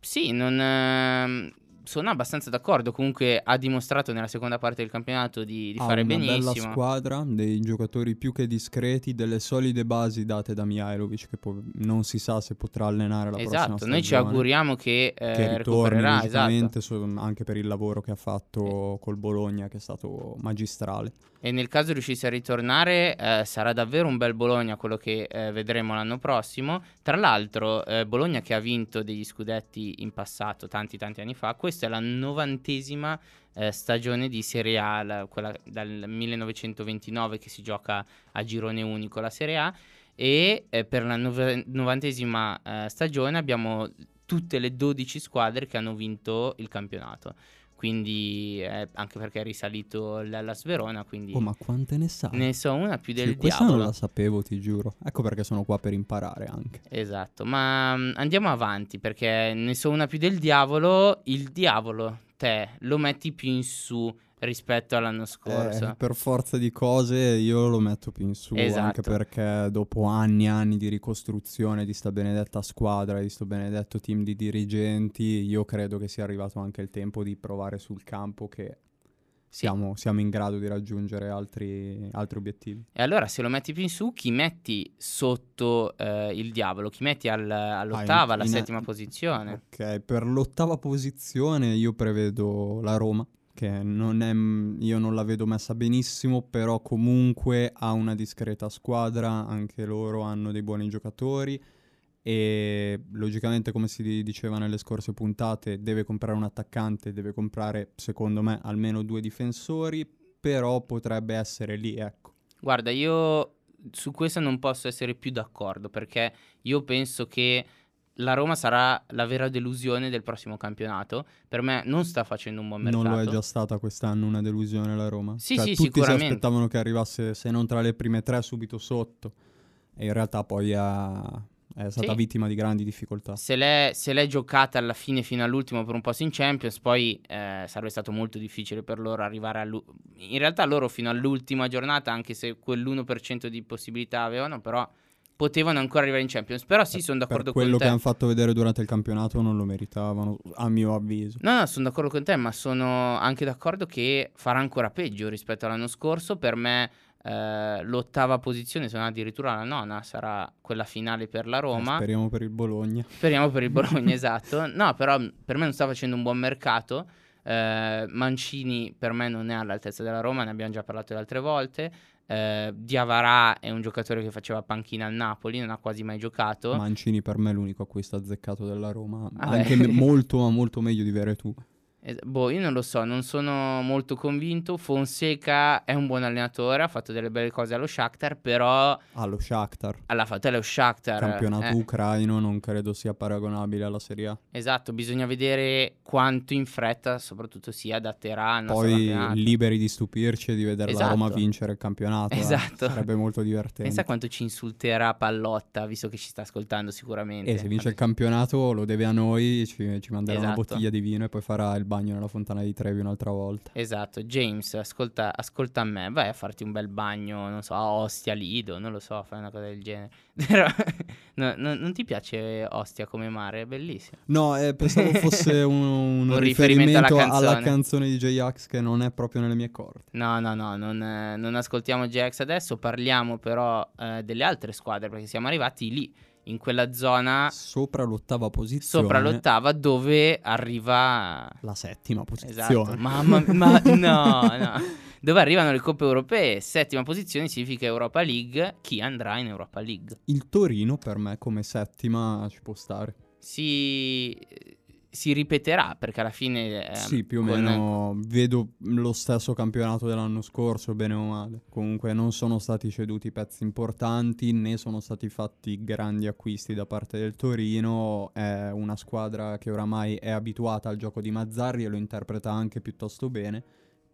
[SPEAKER 1] Sì, non, eh, sono abbastanza d'accordo. Comunque ha dimostrato nella seconda parte del campionato di, di
[SPEAKER 2] ha
[SPEAKER 1] fare
[SPEAKER 2] una
[SPEAKER 1] benissimo.
[SPEAKER 2] Bella squadra, dei giocatori più che discreti, delle solide basi date da Mihailovic che po- non si sa se potrà allenare la
[SPEAKER 1] esatto,
[SPEAKER 2] prossima stagione.
[SPEAKER 1] Esatto, noi ci auguriamo che, eh, che recupererà, esatto.
[SPEAKER 2] anche per il lavoro che ha fatto eh. col Bologna che è stato magistrale.
[SPEAKER 1] E nel caso riuscisse a ritornare eh, sarà davvero un bel Bologna quello che eh, vedremo l'anno prossimo. Tra l'altro eh, Bologna che ha vinto degli scudetti in passato, tanti tanti anni fa, questa è la novantesima eh, stagione di Serie A, la, quella dal 1929 che si gioca a girone unico la Serie A e eh, per la nove- novantesima eh, stagione abbiamo tutte le 12 squadre che hanno vinto il campionato quindi eh, anche perché è risalito la Sverona quindi
[SPEAKER 2] oh ma quante ne sai?
[SPEAKER 1] ne so una più del
[SPEAKER 2] sì,
[SPEAKER 1] questa
[SPEAKER 2] diavolo. non la sapevo ti giuro. Ecco perché sono qua per imparare anche.
[SPEAKER 1] Esatto ma um, andiamo avanti perché ne so una più del diavolo. Il diavolo te lo metti più in su rispetto all'anno scorso.
[SPEAKER 2] Eh, per forza di cose io lo metto più in su, esatto. anche perché dopo anni e anni di ricostruzione di sta benedetta squadra, di sto benedetto team di dirigenti, io credo che sia arrivato anche il tempo di provare sul campo che siamo, siamo in grado di raggiungere altri, altri, obiettivi.
[SPEAKER 1] E allora se lo metti più in su, chi metti sotto eh, il diavolo? Chi metti al, all'ottava, ah, alla settima posizione?
[SPEAKER 2] Ok, per l'ottava posizione io prevedo la Roma che non è, io non la vedo messa benissimo, però comunque ha una discreta squadra, anche loro hanno dei buoni giocatori e logicamente come si diceva nelle scorse puntate deve comprare un attaccante, deve comprare secondo me almeno due difensori, però potrebbe essere lì, ecco.
[SPEAKER 1] Guarda, io su questo non posso essere più d'accordo perché io penso che la Roma sarà la vera delusione del prossimo campionato. Per me non sta facendo un buon mercato.
[SPEAKER 2] Non lo è già stata quest'anno una delusione la Roma.
[SPEAKER 1] Sì,
[SPEAKER 2] cioè,
[SPEAKER 1] sì,
[SPEAKER 2] tutti si aspettavano che arrivasse, se non tra le prime tre, subito sotto. E in realtà poi ha, è stata sì. vittima di grandi difficoltà.
[SPEAKER 1] Se l'è, se l'è, giocata alla fine fino all'ultimo per un posto in Champions, poi eh, sarebbe stato molto difficile per loro arrivare all'ultimo. In realtà loro fino all'ultima giornata, anche se quell'1% di possibilità avevano, però potevano ancora arrivare in Champions. Però sì, sono d'accordo
[SPEAKER 2] con te.
[SPEAKER 1] Quello
[SPEAKER 2] che hanno fatto vedere durante il campionato non lo meritavano, a mio avviso.
[SPEAKER 1] No, no, sono d'accordo con te, ma sono anche d'accordo che farà ancora peggio rispetto all'anno scorso. Per me eh, l'ottava posizione, se non addirittura la nona, sarà quella finale per la Roma.
[SPEAKER 2] Eh, speriamo per il Bologna.
[SPEAKER 1] Speriamo per il Bologna, [LAUGHS] esatto. No, però per me non sta facendo un buon mercato. Eh, Mancini per me non è all'altezza della Roma, ne abbiamo già parlato le altre volte. Eh, Diavarà è un giocatore che faceva panchina al Napoli, non ha quasi mai giocato.
[SPEAKER 2] Mancini per me è l'unico acquisto azzeccato della Roma, ah anche me- [LAUGHS] molto, molto meglio di Veretù.
[SPEAKER 1] Eh, boh, io non lo so, non sono molto convinto. Fonseca è un buon allenatore, ha fatto delle belle cose allo Shakhtar, però...
[SPEAKER 2] Allo Shakhtar.
[SPEAKER 1] Alla fatto allo Shakhtar.
[SPEAKER 2] Campionato eh. ucraino non credo sia paragonabile alla Serie A.
[SPEAKER 1] Esatto, bisogna vedere quanto in fretta soprattutto si adatterà
[SPEAKER 2] Poi liberi di stupirci e di vedere esatto. la Roma vincere il campionato. Eh.
[SPEAKER 1] Esatto.
[SPEAKER 2] Eh. Sarebbe molto divertente.
[SPEAKER 1] Pensa quanto ci insulterà Pallotta, visto che ci sta ascoltando sicuramente.
[SPEAKER 2] E se vince il campionato lo deve a noi, ci, ci manderà esatto. una bottiglia di vino e poi farà il bagno nella fontana di Trevi un'altra volta.
[SPEAKER 1] Esatto, James, ascolta, ascolta me, vai a farti un bel bagno, non so, a Ostia, Lido, non lo so, fai una cosa del genere. [LAUGHS] No, no, non ti piace Ostia come mare? È bellissimo.
[SPEAKER 2] No, eh, pensavo [LAUGHS] fosse un, un, un riferimento, riferimento alla, canzone. alla, canzone. di J-Ax che non è proprio nelle mie corde.
[SPEAKER 1] No, no, no, non, eh, non ascoltiamo J-Ax adesso, parliamo però eh, delle altre squadre perché siamo arrivati lì in quella zona
[SPEAKER 2] sopra l'ottava posizione.
[SPEAKER 1] Sopra l'ottava dove arriva
[SPEAKER 2] la settima posizione.
[SPEAKER 1] Esatto. Mamma ma [LAUGHS] no, no. Dove arrivano le coppe europee, settima posizione significa Europa League, chi andrà in Europa League?
[SPEAKER 2] Il Torino per me come settima ci può stare.
[SPEAKER 1] Sì, si ripeterà perché alla fine...
[SPEAKER 2] Eh, sì, più o meno vedo lo stesso campionato dell'anno scorso, bene o male. Comunque non sono stati ceduti pezzi importanti né sono stati fatti grandi acquisti da parte del Torino. È una squadra che oramai è abituata al gioco di Mazzarri e lo interpreta anche piuttosto bene.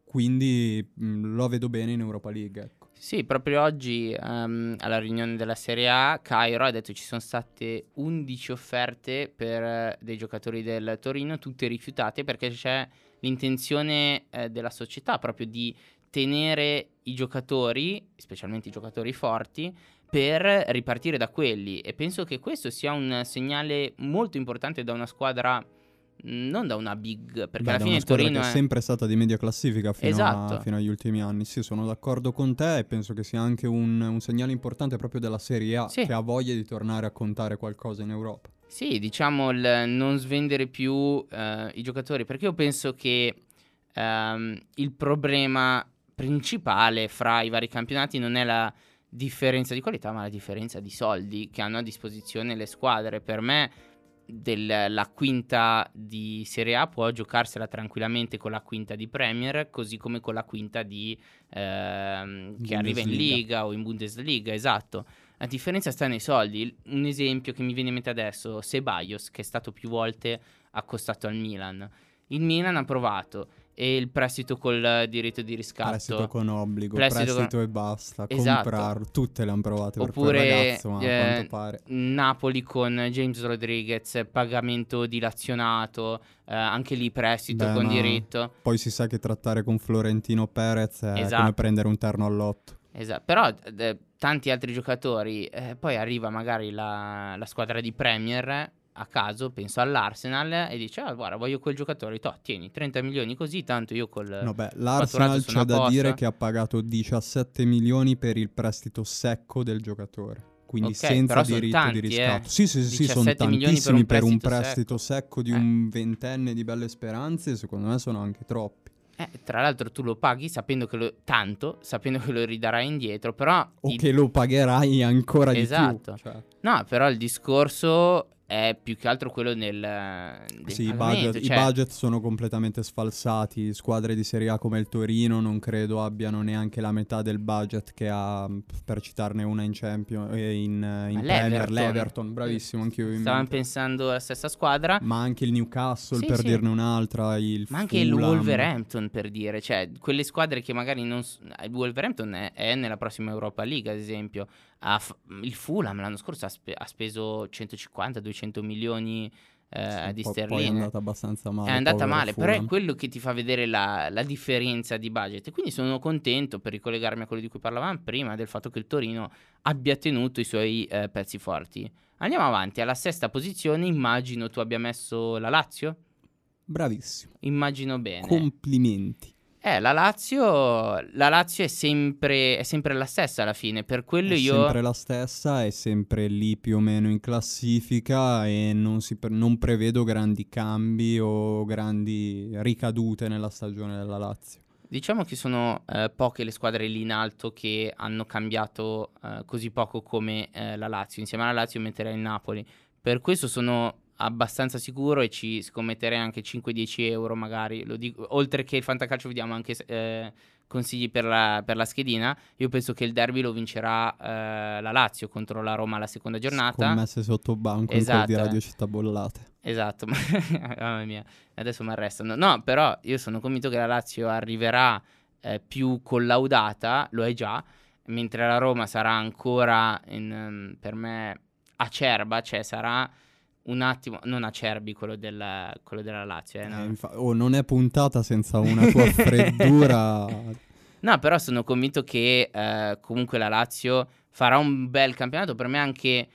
[SPEAKER 2] Quindi mh, lo vedo bene in Europa League.
[SPEAKER 1] Sì, proprio oggi um, alla riunione della Serie A, Cairo ha detto che ci sono state 11 offerte per uh, dei giocatori del Torino, tutte rifiutate perché c'è l'intenzione uh, della società proprio di tenere i giocatori, specialmente i giocatori forti, per ripartire da quelli. E penso che questo sia un segnale molto importante da una squadra non da una big, perché Beh, alla fine il Torino
[SPEAKER 2] è...
[SPEAKER 1] è
[SPEAKER 2] sempre stata di media classifica fino, esatto. a, fino, agli ultimi anni. Sì, sono d'accordo con te e penso che sia anche un, un segnale importante proprio della Serie A, sì. che ha voglia di tornare a contare qualcosa in Europa.
[SPEAKER 1] Sì, diciamo il non svendere più uh, i giocatori, perché io penso che um, il problema principale fra i vari campionati non è la differenza di qualità, ma la differenza di soldi che hanno a disposizione le squadre. Per me della quinta di Serie A può giocarsela tranquillamente con la quinta di Premier, così come con la quinta di, ehm, che arriva in Liga o in Bundesliga, esatto. La differenza sta nei soldi. Un esempio che mi viene in mente adesso, Sebaios, che è stato più volte accostato al Milan. Il Milan ha provato e il prestito col diritto di riscatto.
[SPEAKER 2] Prestito con obbligo, prestito, prestito con... e basta, esatto. comprarlo. Tutte le hanno provate Oppure, per ragazzo, ma eh, quanto pare.
[SPEAKER 1] Napoli con James Rodriguez, pagamento dilazionato, eh, anche lì prestito Beh, con diritto.
[SPEAKER 2] Poi si sa che trattare con Florentino Perez è esatto. come prendere un terno all'otto.
[SPEAKER 1] Esatto, però eh, tanti altri giocatori, eh, poi arriva magari la, la squadra di Premier a caso, penso all'Arsenal e dice ah guarda voglio quel giocatore, to, tieni 30 milioni così, tanto io col
[SPEAKER 2] No, beh, l'Arsenal c'è da
[SPEAKER 1] posto.
[SPEAKER 2] dire che ha pagato 17 milioni per il prestito secco del giocatore. Quindi
[SPEAKER 1] Ok,
[SPEAKER 2] senza diritto
[SPEAKER 1] tanti,
[SPEAKER 2] di
[SPEAKER 1] eh.
[SPEAKER 2] riscatto. Sì, sì, sì, sì, sono
[SPEAKER 1] 17 milioni per
[SPEAKER 2] tantissimi
[SPEAKER 1] un
[SPEAKER 2] per un
[SPEAKER 1] prestito
[SPEAKER 2] prestito secco, di
[SPEAKER 1] Eh.
[SPEAKER 2] un ventenne di belle speranze. Secondo me sono anche troppi.
[SPEAKER 1] Eh, tra l'altro tu lo paghi sapendo che lo tanto, sapendo che lo ridarai indietro, però
[SPEAKER 2] O
[SPEAKER 1] i-
[SPEAKER 2] che lo pagherai ancora
[SPEAKER 1] Esatto.
[SPEAKER 2] di più. Cioè,
[SPEAKER 1] No, però il discorso è più che altro quello nel,
[SPEAKER 2] sì, i budget,
[SPEAKER 1] cioè-
[SPEAKER 2] i budget sono completamente sfalsati. Squadre di Serie A come il Torino non credo abbiano neanche la metà del budget che ha, per citarne una in Champions e in, in Premier.
[SPEAKER 1] l'Everton.
[SPEAKER 2] Bravissimo, anch'io in
[SPEAKER 1] Stavamo pensando alla stessa squadra,
[SPEAKER 2] Ma anche il Newcastle,
[SPEAKER 1] Sì,
[SPEAKER 2] per
[SPEAKER 1] sì.
[SPEAKER 2] dirne un'altra, il
[SPEAKER 1] ma anche il
[SPEAKER 2] Fulham.
[SPEAKER 1] Wolverhampton per dire, cioè quelle squadre che magari non... Il Wolverhampton è, è nella prossima Europa League, ad esempio. F- il Fulham l'anno scorso ha, spe- ha speso 150-200 milioni eh, di
[SPEAKER 2] po- Poi è
[SPEAKER 1] sterline.
[SPEAKER 2] andata abbastanza male.
[SPEAKER 1] È andata male, però è quello che ti fa vedere la, la differenza di budget. E quindi sono contento, per ricollegarmi a quello di cui parlavamo prima, del fatto che il Torino abbia tenuto i suoi eh, pezzi forti. Andiamo avanti, alla sesta posizione immagino tu abbia messo la Lazio?
[SPEAKER 2] Bravissimo.
[SPEAKER 1] Immagino bene.
[SPEAKER 2] Complimenti.
[SPEAKER 1] Eh, la Lazio, la Lazio è, sempre, è sempre la stessa alla fine, per quello
[SPEAKER 2] È
[SPEAKER 1] io...
[SPEAKER 2] sempre la stessa, è sempre lì più o meno in classifica e non, si non prevedo grandi cambi o grandi ricadute nella stagione della Lazio.
[SPEAKER 1] Diciamo che sono eh, poche le squadre lì in alto che hanno cambiato eh, così poco come eh, la Lazio. Insieme alla Lazio metterei il Napoli. Per questo sono abbastanza sicuro e ci scommetterei anche 5-10 euro magari. Dico, oltre che il fantacalcio vediamo anche eh, consigli per la, per la schedina. Io penso che il derby lo vincerà eh, la Lazio contro la Roma la seconda giornata.
[SPEAKER 2] Scommesse sotto banco
[SPEAKER 1] Esatto.
[SPEAKER 2] di Radio Città Bollate.
[SPEAKER 1] Esatto, ma- [LAUGHS] mamma mia, adesso mi arrestano. No, però io sono convinto che la Lazio arriverà eh, più collaudata, lo è già, mentre la Roma sarà ancora, in, ehm, per me, acerba, cioè sarà un attimo, non acerbi quello della, quello della Lazio, eh, no?
[SPEAKER 2] Eh, infa- oh, non è puntata senza una tua [LAUGHS] freddura.
[SPEAKER 1] No, però sono convinto che eh, comunque la Lazio farà un bel campionato, per me anche,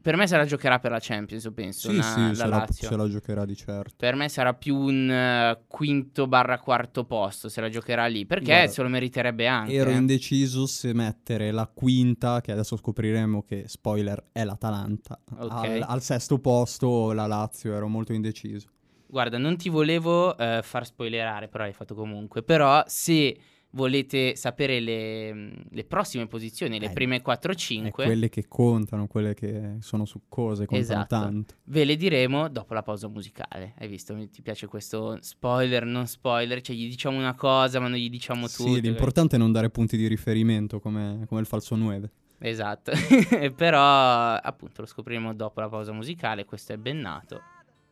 [SPEAKER 1] per me se la giocherà per la Champions, io penso,
[SPEAKER 2] sì,
[SPEAKER 1] una-
[SPEAKER 2] sì,
[SPEAKER 1] la
[SPEAKER 2] se la,
[SPEAKER 1] Lazio.
[SPEAKER 2] se la giocherà di certo.
[SPEAKER 1] Per me sarà più un eh, quinto barra quarto posto se la giocherà lì, perché
[SPEAKER 2] Guarda,
[SPEAKER 1] se lo meriterebbe anche.
[SPEAKER 2] Ero
[SPEAKER 1] eh.
[SPEAKER 2] indeciso se mettere la quinta, che adesso scopriremo che, spoiler, è l'Atalanta,
[SPEAKER 1] Ok.
[SPEAKER 2] al, al sesto posto la Lazio, ero molto indeciso.
[SPEAKER 1] Guarda, non ti volevo eh, far spoilerare, però hai fatto comunque. Però se volete sapere le, le prossime posizioni, le
[SPEAKER 2] Eh,
[SPEAKER 1] prime
[SPEAKER 2] È
[SPEAKER 1] 4-5,
[SPEAKER 2] quelle che contano, quelle che sono succose, contano
[SPEAKER 1] Esatto.
[SPEAKER 2] tanto.
[SPEAKER 1] ve le diremo dopo la pausa musicale. Hai visto? Mi- Ti piace questo spoiler, non spoiler? Cioè gli diciamo una cosa ma non gli diciamo tutto.
[SPEAKER 2] Sì, l'importante è non dare punti di riferimento come, come il falso 9.
[SPEAKER 1] Esatto, [LAUGHS] però appunto lo scopriremo dopo la pausa musicale, questo è Bennato,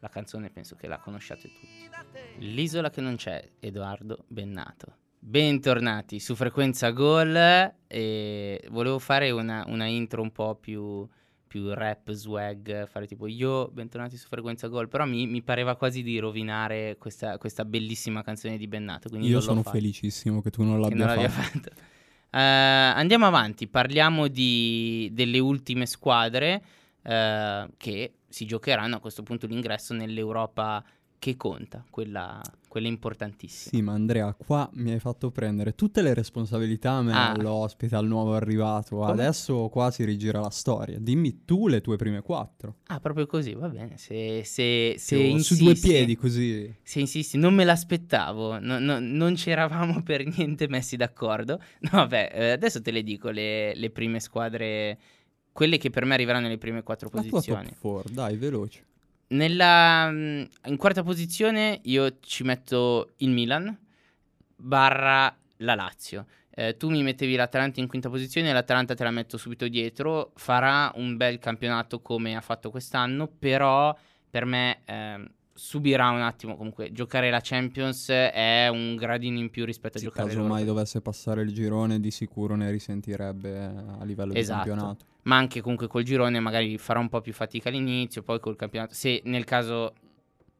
[SPEAKER 1] la canzone penso che la conosciate tutti. L'isola che non c'è, Edoardo Bennato. Bentornati su Frequenza Gol e volevo fare una, una intro un po' più, più rap, swag, fare tipo io, bentornati su Frequenza Gol, però mi, mi pareva quasi di rovinare questa, questa bellissima canzone di Bennato. Quindi
[SPEAKER 2] Io sono felicissimo che tu non l'abbia
[SPEAKER 1] non l'abbia
[SPEAKER 2] fatto.
[SPEAKER 1] Eh, andiamo avanti, parliamo di- delle ultime squadre eh, che si giocheranno a questo punto l'ingresso nell'Europa che conta, quella, quella importantissima.
[SPEAKER 2] Sì, ma Andrea, qua mi hai fatto prendere tutte le responsabilità a me,
[SPEAKER 1] Ah.
[SPEAKER 2] all'ospite, al nuovo arrivato.
[SPEAKER 1] Come?
[SPEAKER 2] Adesso qua si rigira la storia. Dimmi tu le tue prime quattro.
[SPEAKER 1] Ah, proprio così, va bene. Se, se, se insisti,
[SPEAKER 2] su due piedi così.
[SPEAKER 1] Se insisti, non me l'aspettavo, no- no- non ci eravamo [LAUGHS] per niente messi d'accordo. No, vabbè, eh, adesso te le dico le, le prime squadre, quelle che per me arriveranno nelle prime quattro
[SPEAKER 2] La tua
[SPEAKER 1] posizioni.
[SPEAKER 2] top 4, dai, veloce.
[SPEAKER 1] Nella, mm, in quarta posizione io ci metto il Milan barra la Lazio. Eh, tu mi mettevi l'Atalanta in quinta posizione, l'Atalanta te la metto subito dietro. Farà un bel campionato come ha fatto quest'anno, però per me ehm, subirà un attimo. Comunque, giocare la Champions è un gradino in più rispetto a
[SPEAKER 2] Se
[SPEAKER 1] giocare
[SPEAKER 2] caso
[SPEAKER 1] l'Europa.
[SPEAKER 2] mai dovesse passare il girone, di sicuro ne risentirebbe a livello
[SPEAKER 1] Esatto.
[SPEAKER 2] di campionato.
[SPEAKER 1] ma anche comunque col girone magari farà un po' più fatica all'inizio, poi col campionato, se nel caso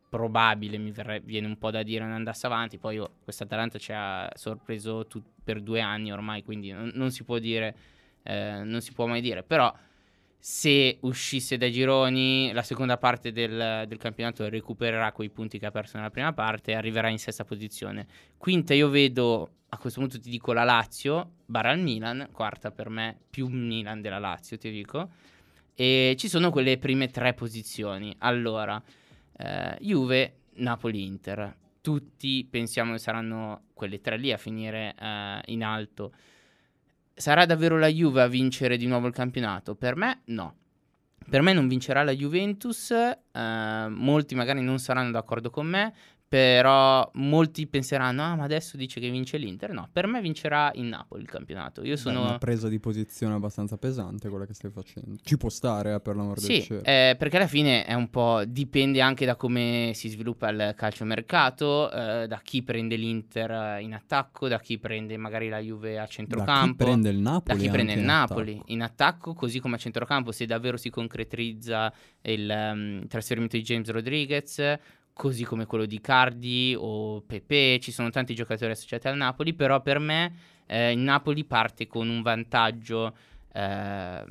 [SPEAKER 1] probabile mi verre- viene un po' da dire non andasse avanti, poi oh, questa Atalanta ci ha sorpreso tu- per due anni ormai, quindi non, non si può dire, eh, non si può mai dire, però se uscisse dai gironi, la seconda parte del, del, campionato recupererà quei punti che ha perso nella prima parte e arriverà in sesta posizione. Quinta io vedo, a questo punto ti dico la Lazio, barra il Milan, quarta per me, più Milan della Lazio ti dico. E ci sono quelle prime tre posizioni. Allora, eh, Juve, Napoli, Inter. Tutti pensiamo che saranno quelle tre lì a finire eh, in alto. Sarà davvero la Juve a vincere di nuovo il campionato? Per me no. Per me non vincerà la Juventus, eh, molti magari non saranno d'accordo con me, però molti penseranno, ah ma adesso dice che vince l'Inter. No, per me vincerà il Napoli il campionato. Io sono...
[SPEAKER 2] È una presa di posizione abbastanza pesante quella che stai facendo. Ci può stare, eh, per l'amor
[SPEAKER 1] sì,
[SPEAKER 2] del cielo.
[SPEAKER 1] Eh, perché alla fine è un po'... dipende anche da come si sviluppa il calciomercato, eh, da chi prende l'Inter in attacco, da chi prende magari la Juve a centrocampo.
[SPEAKER 2] Da chi prende il Napoli.
[SPEAKER 1] Da chi prende il
[SPEAKER 2] in
[SPEAKER 1] Napoli
[SPEAKER 2] attacco.
[SPEAKER 1] in attacco, così come a centrocampo, se davvero si concretizza il um, trasferimento di James Rodriguez così come quello di Cardi o Pepe, ci sono tanti giocatori associati al Napoli, però per me eh, il Napoli parte con un vantaggio eh,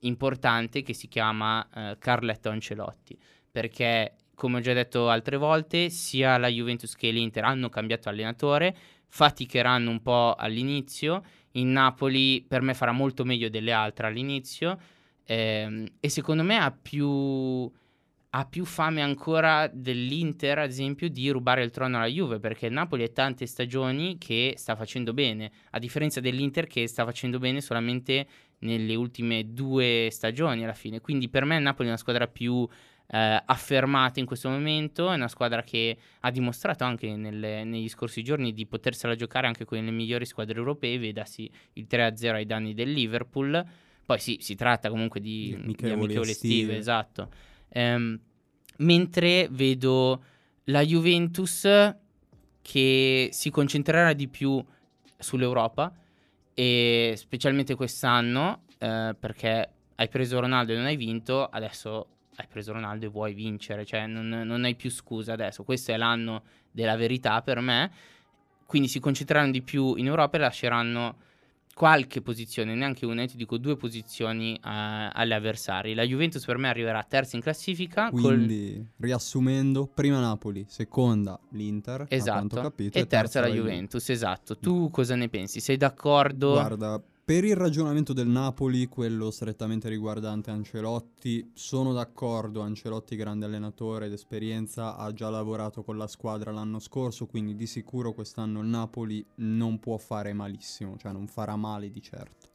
[SPEAKER 1] importante che si chiama eh, Carletto Ancelotti, perché come ho già detto altre volte, sia la Juventus che l'Inter hanno cambiato allenatore, faticheranno un po' all'inizio, in Napoli per me farà molto meglio delle altre all'inizio ehm, e secondo me ha più ha più fame ancora dell'Inter, ad esempio, di rubare il trono alla Juve, perché il Napoli è tante stagioni che sta facendo bene, a differenza dell'Inter che sta facendo bene solamente nelle ultime due stagioni alla fine. Quindi per me il Napoli è una squadra più eh, affermata in questo momento, è una squadra che ha dimostrato anche nelle, negli scorsi giorni di potersela giocare anche con le migliori squadre europee, vedasi il 3-0 ai danni del Liverpool. Poi sì, si tratta comunque di,
[SPEAKER 2] Di
[SPEAKER 1] estive,
[SPEAKER 2] estive.
[SPEAKER 1] esatto. Ehm, mentre vedo la Juventus che si concentrerà di più sull'Europa e specialmente quest'anno eh, perché hai preso Ronaldo e non hai vinto, adesso hai preso Ronaldo e vuoi vincere, cioè non, non hai più scusa adesso, questo è l'anno della verità per me, quindi si concentreranno di più in Europa e lasceranno qualche posizione, neanche una, io ti dico due posizioni eh, alle avversari. La Juventus per me arriverà terza in classifica. col-
[SPEAKER 2] Quindi, riassumendo, prima Napoli, seconda l'Inter,
[SPEAKER 1] Esatto,
[SPEAKER 2] capito,
[SPEAKER 1] e terza la Juventus, esatto. Tu cosa ne pensi? Sei d'accordo?
[SPEAKER 2] Guarda, per il ragionamento del Napoli, quello strettamente riguardante Ancelotti, sono d'accordo, Ancelotti grande allenatore ed esperienza, ha già lavorato con la squadra l'anno scorso, quindi di sicuro quest'anno il Napoli non può fare malissimo, cioè non farà male di certo.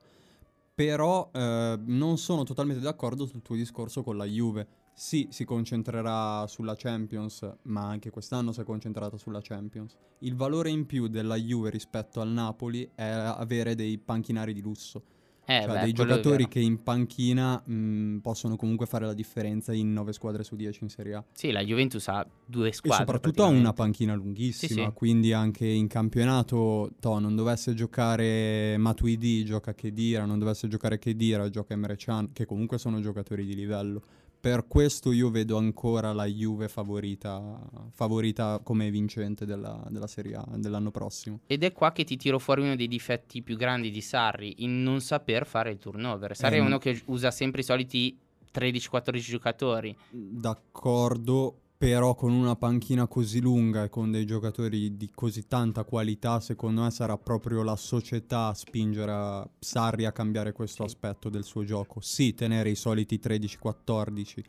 [SPEAKER 2] Però eh, non sono totalmente d'accordo sul tuo discorso con la Juve. Sì, si concentrerà sulla Champions, ma anche quest'anno si è concentrata sulla Champions. Il valore in più della Juve rispetto al Napoli è avere dei panchinari di lusso.
[SPEAKER 1] Eh,
[SPEAKER 2] cioè
[SPEAKER 1] beh,
[SPEAKER 2] dei giocatori che in panchina mh, possono comunque fare la differenza in 9 squadre su 10 in Serie A.
[SPEAKER 1] Sì, la Juventus ha due squadre.
[SPEAKER 2] e soprattutto ha una panchina lunghissima,
[SPEAKER 1] Sì, sì.
[SPEAKER 2] quindi anche in campionato, to, non dovesse giocare Matuidi, gioca Kedira, non dovesse giocare Kedira, gioca Emre Can, che comunque sono giocatori di livello. Per questo io vedo ancora la Juve favorita, favorita come vincente della, della Serie A dell'anno prossimo.
[SPEAKER 1] Ed è qua che ti tiro fuori uno dei difetti più grandi di Sarri, in non saper fare il turnover. Sarri è
[SPEAKER 2] Ehm.
[SPEAKER 1] uno che usa sempre i soliti 13-14 giocatori.
[SPEAKER 2] D'accordo, però con una panchina così lunga e con dei giocatori di così tanta qualità, secondo me sarà proprio la società a spingere a Sarri a cambiare questo aspetto del suo gioco. Sì, tenere i soliti 13-14,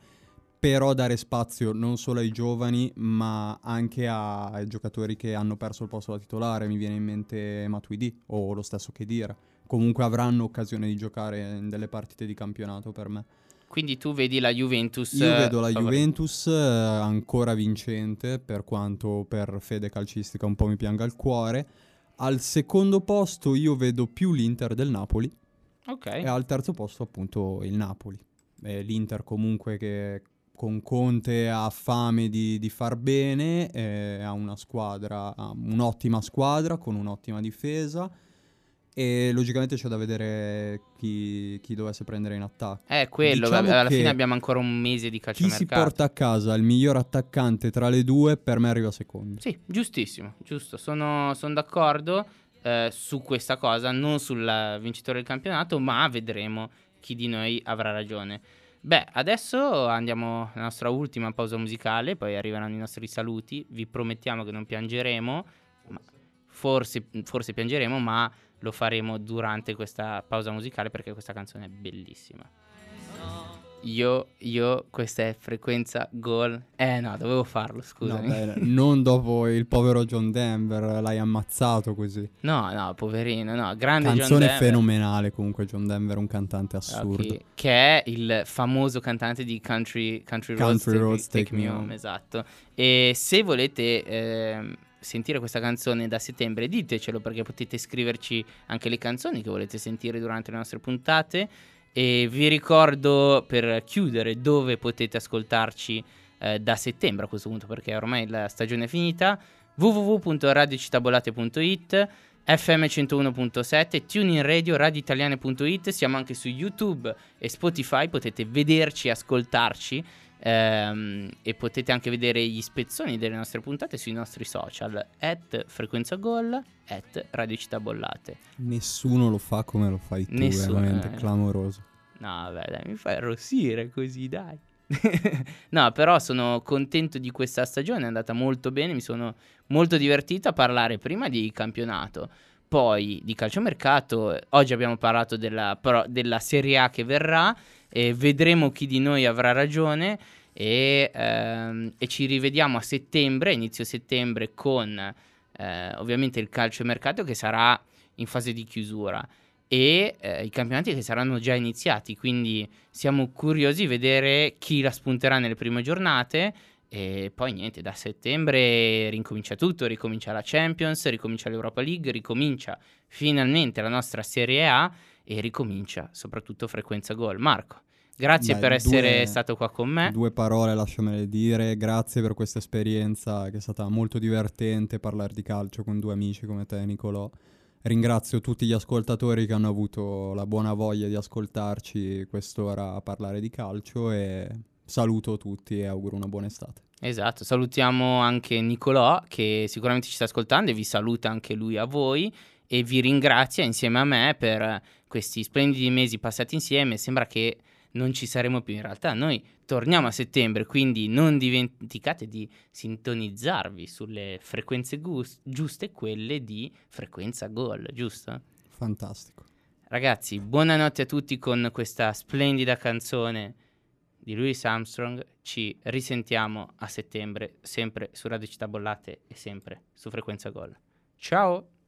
[SPEAKER 2] però dare spazio non solo ai giovani, ma anche a- ai giocatori che hanno perso il posto da titolare. Mi viene in mente Matuidi o lo stesso Kedira. Comunque avranno occasione di giocare in delle partite di campionato per me.
[SPEAKER 1] Quindi tu vedi la Juventus.
[SPEAKER 2] Io vedo la
[SPEAKER 1] eh, favorita.
[SPEAKER 2] Juventus eh, ancora vincente, per quanto per fede calcistica un po' mi pianga il cuore. Al secondo posto io vedo più l'Inter del Napoli
[SPEAKER 1] Ok.
[SPEAKER 2] e al terzo posto appunto il Napoli. Eh, L'Inter comunque che con Conte ha fame di, di far bene, eh, ha una squadra, ha un'ottima squadra con un'ottima difesa e logicamente c'è da vedere chi, chi dovesse prendere in attacco.
[SPEAKER 1] È quello,
[SPEAKER 2] Diciamo
[SPEAKER 1] vabbè, alla fine abbiamo ancora un mese di
[SPEAKER 2] Chi si porta a casa il miglior attaccante tra le due, per me arriva secondo.
[SPEAKER 1] Sì, giustissimo, giusto. Sono, sono d'accordo eh, su questa cosa, non sul vincitore del campionato, ma vedremo chi di noi avrà ragione. Beh, adesso andiamo alla nostra ultima pausa musicale, poi arriveranno i nostri saluti. Vi promettiamo che non piangeremo, forse, forse piangeremo, ma lo faremo durante questa pausa musicale perché questa canzone è bellissima. Io, io, questa è frequenza gol. Eh no, dovevo farlo, scusa.
[SPEAKER 2] No, [LAUGHS] non dopo il povero John Denver, l'hai ammazzato così.
[SPEAKER 1] No, no, poverino, no, grande
[SPEAKER 2] Canzone fenomenale comunque, John Denver, un cantante assurdo. Okay.
[SPEAKER 1] Che è il famoso cantante di Country, country, country Roads, Roads Take, Take, Me Home. Esatto. E se volete... Eh, sentire questa canzone da settembre, ditecelo perché potete scriverci anche le canzoni che volete sentire durante le nostre puntate. E vi ricordo per chiudere dove potete ascoltarci eh, da settembre a questo punto, perché ormai la stagione è finita. www.radiocitabolate.it FM 101.7, TuneIn Radio, radioitaliane.it, siamo anche su YouTube e Spotify, potete vederci ascoltarci ehm, e potete anche vedere gli spezzoni delle nostre puntate sui nostri social, at frequenza gol, at Radio Città Bollate.
[SPEAKER 2] Nessuno lo fa come lo fai tu, Nessuno, è veramente eh. clamoroso.
[SPEAKER 1] No, vabbè, dai, mi fai arrossire così, dai. [LAUGHS] no, però sono contento di questa stagione, è andata molto bene, mi sono molto divertito a parlare prima di campionato, poi di calciomercato, oggi abbiamo parlato della, però, della Serie A che verrà e vedremo chi di noi avrà ragione e, ehm, e ci rivediamo a settembre, inizio settembre con eh, ovviamente il calciomercato che sarà in fase di chiusura e eh, i campionati che saranno già iniziati, quindi siamo curiosi di vedere chi la spunterà nelle prime giornate e poi niente, da settembre ricomincia tutto, ricomincia la Champions, ricomincia l'Europa League, ricomincia finalmente la nostra Serie A e ricomincia soprattutto frequenza gol. Marco, grazie Beh, per essere due, stato qua con me.
[SPEAKER 2] Due parole lasciamele dire, grazie per questa esperienza che è stata molto divertente parlare di calcio con due amici come te Nicolò. Ringrazio tutti gli ascoltatori che hanno avuto la buona voglia di ascoltarci quest'ora a parlare di calcio e saluto tutti e auguro una buona estate.
[SPEAKER 1] Esatto, salutiamo anche Nicolò che sicuramente ci sta ascoltando e vi saluta anche lui a voi e vi ringrazia insieme a me per questi splendidi mesi passati insieme. Sembra che non ci saremo più in realtà. Noi torniamo a settembre, quindi non dimenticate di sintonizzarvi sulle frequenze gus- giuste, quelle di frequenza gol, giusto?
[SPEAKER 2] Fantastico.
[SPEAKER 1] Ragazzi, buonanotte a tutti con questa splendida canzone di Louis Armstrong. Ci risentiamo a settembre, sempre su Radio Città Bollate e sempre su frequenza gol. Ciao!